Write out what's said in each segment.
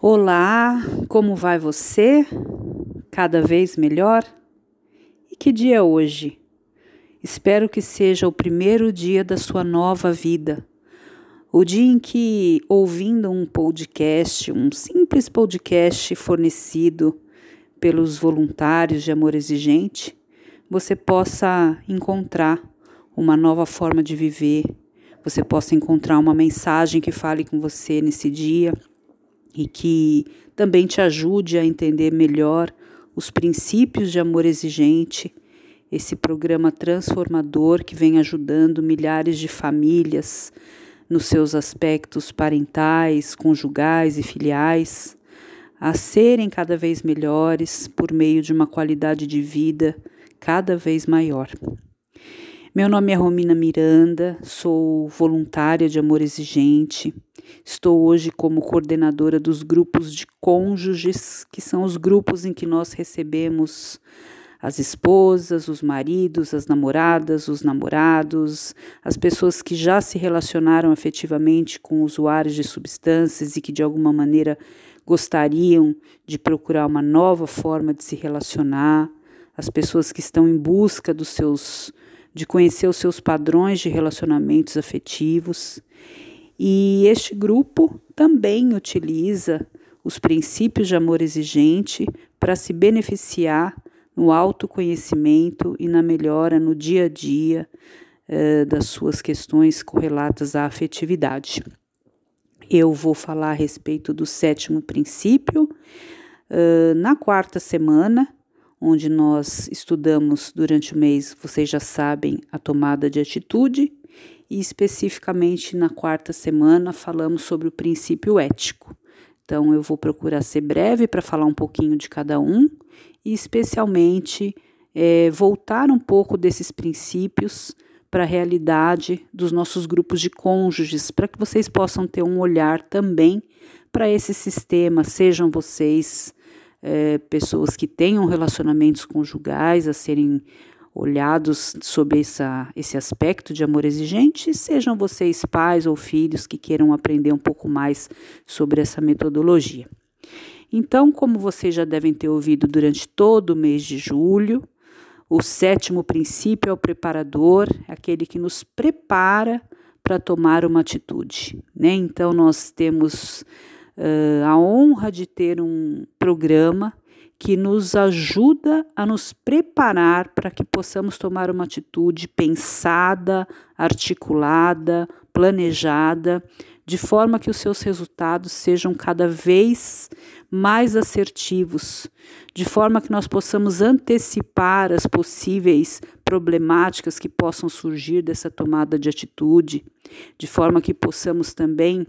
Olá, como vai você? Cada vez melhor? E que dia é hoje? Espero que seja o primeiro dia da sua nova vida. O dia em que, ouvindo um podcast, um simples podcast fornecido pelos voluntários de amor exigente, você possa encontrar uma nova forma de viver, você possa encontrar uma mensagem que fale com você nesse dia e que também te ajude a entender melhor os princípios de amor exigente, esse programa transformador que vem ajudando milhares de famílias nos seus aspectos parentais, conjugais e filiais a serem cada vez melhores por meio de uma qualidade de vida cada vez maior. Meu nome é Romina Miranda, sou voluntária de amor exigente. Estou hoje como coordenadora dos grupos de cônjuges, que são os grupos em que nós recebemos as esposas, os maridos, as namoradas, os namorados, as pessoas que já se relacionaram afetivamente com usuários de substâncias e que de alguma maneira gostariam de procurar uma nova forma de se relacionar, as pessoas que estão em busca dos seus de conhecer os seus padrões de relacionamentos afetivos. E este grupo também utiliza os princípios de amor exigente para se beneficiar no autoconhecimento e na melhora no dia a dia eh, das suas questões correlatas à afetividade. Eu vou falar a respeito do sétimo princípio uh, na quarta semana onde nós estudamos durante o mês, vocês já sabem, a tomada de atitude, e especificamente na quarta semana falamos sobre o princípio ético. Então, eu vou procurar ser breve para falar um pouquinho de cada um e, especialmente, é, voltar um pouco desses princípios para a realidade dos nossos grupos de cônjuges, para que vocês possam ter um olhar também para esse sistema, sejam vocês é, pessoas que tenham relacionamentos conjugais a serem olhados sob essa, esse aspecto de amor exigente, sejam vocês pais ou filhos que queiram aprender um pouco mais sobre essa metodologia. Então, como vocês já devem ter ouvido durante todo o mês de julho, o sétimo princípio é o preparador, aquele que nos prepara para tomar uma atitude. Né? Então, nós temos uh, a honra de ter um programa que nos ajuda a nos preparar para que possamos tomar uma atitude pensada, articulada, planejada, de forma que os seus resultados sejam cada vez mais assertivos, de forma que nós possamos antecipar as possíveis problemáticas que possam surgir dessa tomada de atitude, de forma que possamos também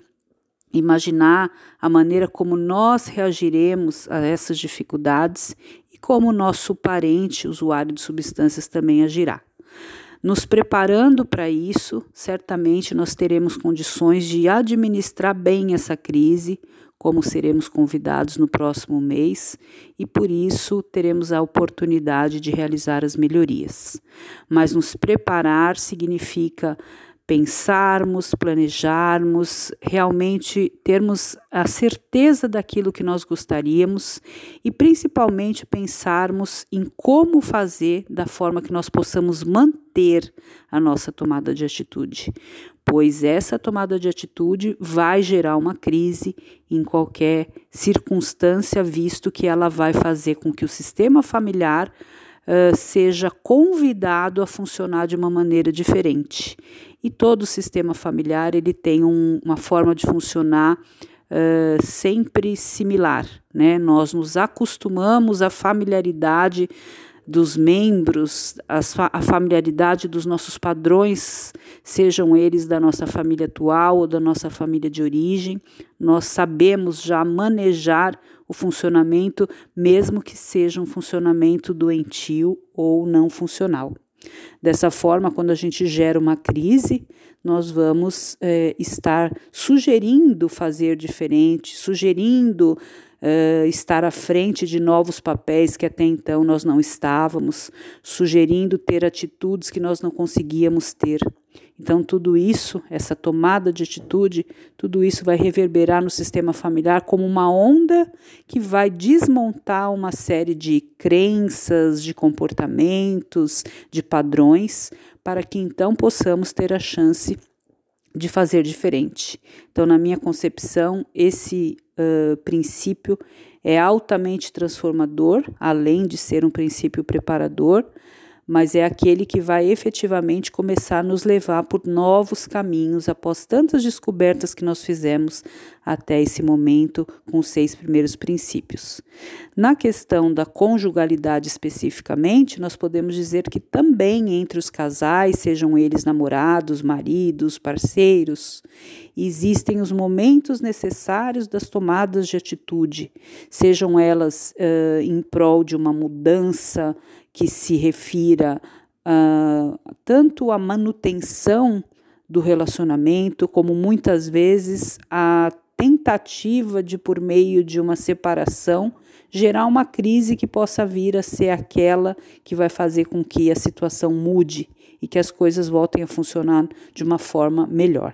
imaginar a maneira como nós reagiremos a essas dificuldades e como nosso parente, usuário de substâncias, também agirá. Nos preparando para isso, certamente nós teremos condições de administrar bem essa crise, como seremos convidados no próximo mês, e por isso teremos a oportunidade de realizar as melhorias. Mas nos preparar significa pensarmos, planejarmos, realmente termos a certeza daquilo que nós gostaríamos e principalmente pensarmos em como fazer da forma que nós possamos manter a nossa tomada de atitude, pois essa tomada de atitude vai gerar uma crise em qualquer circunstância, visto que ela vai fazer com que o sistema familiar seja convidado a funcionar de uma maneira diferente. E todo o sistema familiar ele tem um, uma forma de funcionar uh, sempre similar. Né? Nós nos acostumamos à familiaridade dos membros, a familiaridade dos nossos padrões, sejam eles da nossa família atual ou da nossa família de origem. Nós sabemos já manejar o funcionamento, mesmo que seja um funcionamento doentio ou não funcional. Dessa forma, quando a gente gera uma crise, nós vamos é, estar sugerindo fazer diferente, sugerindo é, estar à frente de novos papéis que até então nós não estávamos, sugerindo ter atitudes que nós não conseguíamos ter. Então, tudo isso, essa tomada de atitude, tudo isso vai reverberar no sistema familiar como uma onda que vai desmontar uma série de crenças, de comportamentos, de padrões, para que então possamos ter a chance de fazer diferente. Então, na minha concepção, esse uh, princípio é altamente transformador, além de ser um princípio preparador mas é aquele que vai efetivamente começar a nos levar por novos caminhos após tantas descobertas que nós fizemos até esse momento com os seis primeiros princípios. Na questão da conjugalidade especificamente, nós podemos dizer que também entre os casais, sejam eles namorados, maridos, parceiros, existem os momentos necessários das tomadas de atitude, sejam elas uh, em prol de uma mudança que se refira uh, tanto à manutenção do relacionamento, como muitas vezes a tentativa de, por meio de uma separação, gerar uma crise que possa vir a ser aquela que vai fazer com que a situação mude e que as coisas voltem a funcionar de uma forma melhor.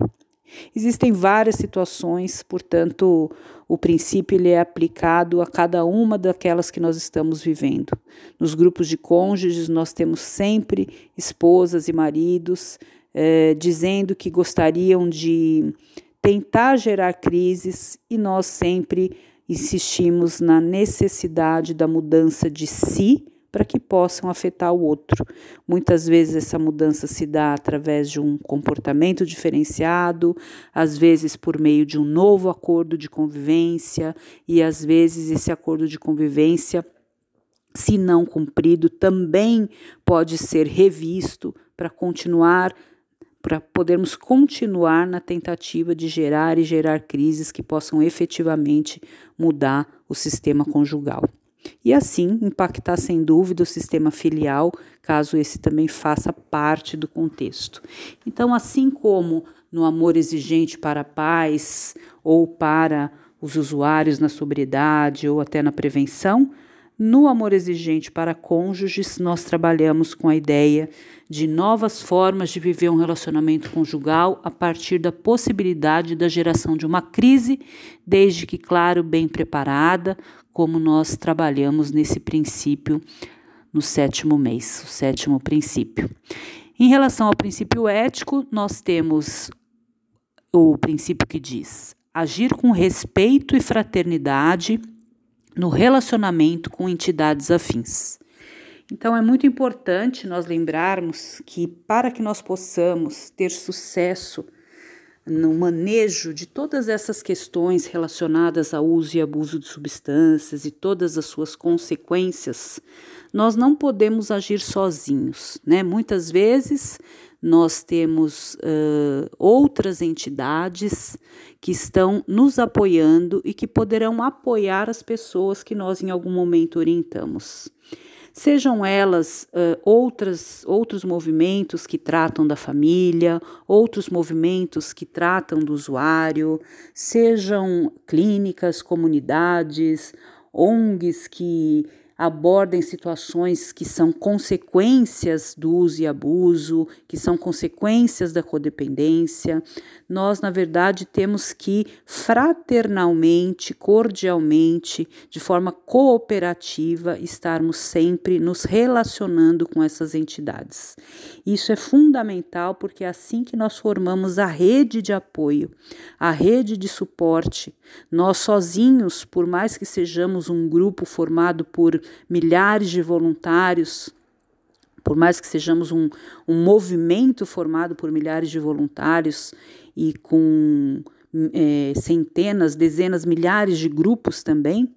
Existem várias situações, portanto, o princípio ele é aplicado a cada uma daquelas que nós estamos vivendo. Nos grupos de cônjuges, nós temos sempre esposas e maridos eh, dizendo que gostariam de tentar gerar crises e nós sempre insistimos na necessidade da mudança de si para que possam afetar o outro. Muitas vezes essa mudança se dá através de um comportamento diferenciado, às vezes por meio de um novo acordo de convivência, e às vezes esse acordo de convivência, se não cumprido, também pode ser revisto para continuar para podermos continuar na tentativa de gerar e gerar crises que possam efetivamente mudar o sistema conjugal e assim impactar sem dúvida o sistema filial, caso esse também faça parte do contexto. Então, assim como no amor exigente para pais ou para os usuários na sobriedade ou até na prevenção, no amor exigente para cônjuges, nós trabalhamos com a ideia de novas formas de viver um relacionamento conjugal a partir da possibilidade da geração de uma crise, desde que, claro, bem preparada, como nós trabalhamos nesse princípio no sétimo mês, o sétimo princípio. Em relação ao princípio ético, nós temos o princípio que diz agir com respeito e fraternidade no relacionamento com entidades afins. Então é muito importante nós lembrarmos que para que nós possamos ter sucesso no manejo de todas essas questões relacionadas ao uso e abuso de substâncias e todas as suas consequências, nós não podemos agir sozinhos, né? Muitas vezes nós temos uh, outras entidades que estão nos apoiando e que poderão apoiar as pessoas que nós em algum momento orientamos sejam elas uh, outras, outros movimentos que tratam da família, outros movimentos que tratam do usuário, sejam clínicas, comunidades, ONGs que abordem situações que são consequências do uso e abuso, que são consequências da codependência. Nós, na verdade, temos que fraternalmente, cordialmente, de forma cooperativa, estarmos sempre nos relacionando com essas entidades. Isso é fundamental porque é assim que nós formamos a rede de apoio, a rede de suporte. Nós sozinhos, por mais que sejamos um grupo formado por milhares de voluntários, por mais que sejamos um, um movimento formado por milhares de voluntários e com é, centenas, dezenas, milhares de grupos também,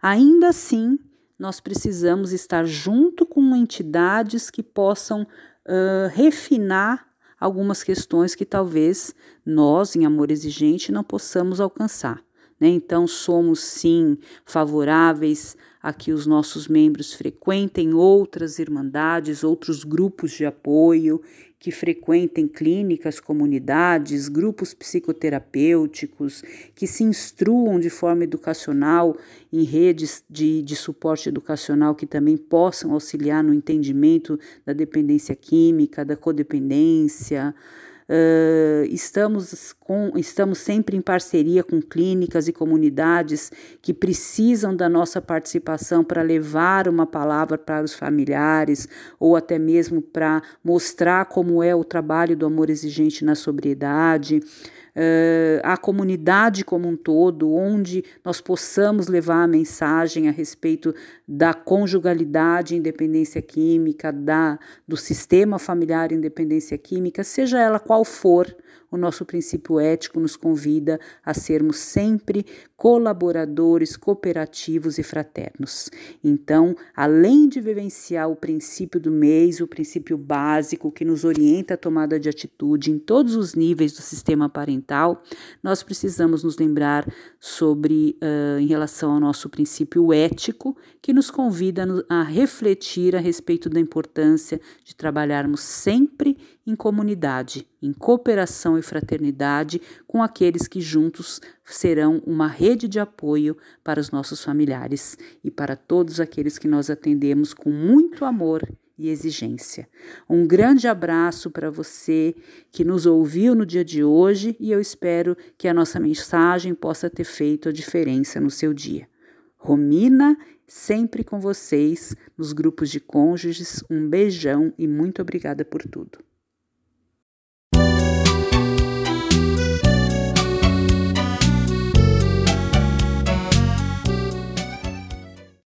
ainda assim nós precisamos estar junto com entidades que possam uh, refinar algumas questões que talvez nós, em amor exigente, não possamos alcançar. Né? Então, somos sim favoráveis a que os nossos membros frequentem outras irmandades, outros grupos de apoio, que frequentem clínicas, comunidades, grupos psicoterapêuticos, que se instruam de forma educacional em redes de, de suporte educacional que também possam auxiliar no entendimento da dependência química, da codependência Uh, estamos, com, estamos sempre em parceria com clínicas e comunidades que precisam da nossa participação para levar uma palavra para os familiares ou até mesmo para mostrar como é o trabalho do amor exigente na sobriedade uh, a comunidade como um todo, onde nós possamos levar a mensagem a respeito da conjugalidade independência química, da, do sistema familiar independência química, seja ela qual for, o nosso princípio ético nos convida a sermos sempre colaboradores, cooperativos e fraternos. Então, além de vivenciar o princípio do mês, o princípio básico que nos orienta a tomada de atitude em todos os níveis do sistema parental, nós precisamos nos lembrar sobre, uh, em relação ao nosso princípio ético, que nos convida a refletir a respeito da importância de trabalharmos sempre em comunidade, em cooperação e fraternidade com aqueles que juntos serão uma rede de apoio para os nossos familiares e para todos aqueles que nós atendemos com muito amor e exigência. Um grande abraço para você que nos ouviu no dia de hoje e eu espero que a nossa mensagem possa ter feito a diferença no seu dia. Romina, sempre com vocês nos grupos de cônjuges. Um beijão e muito obrigada por tudo.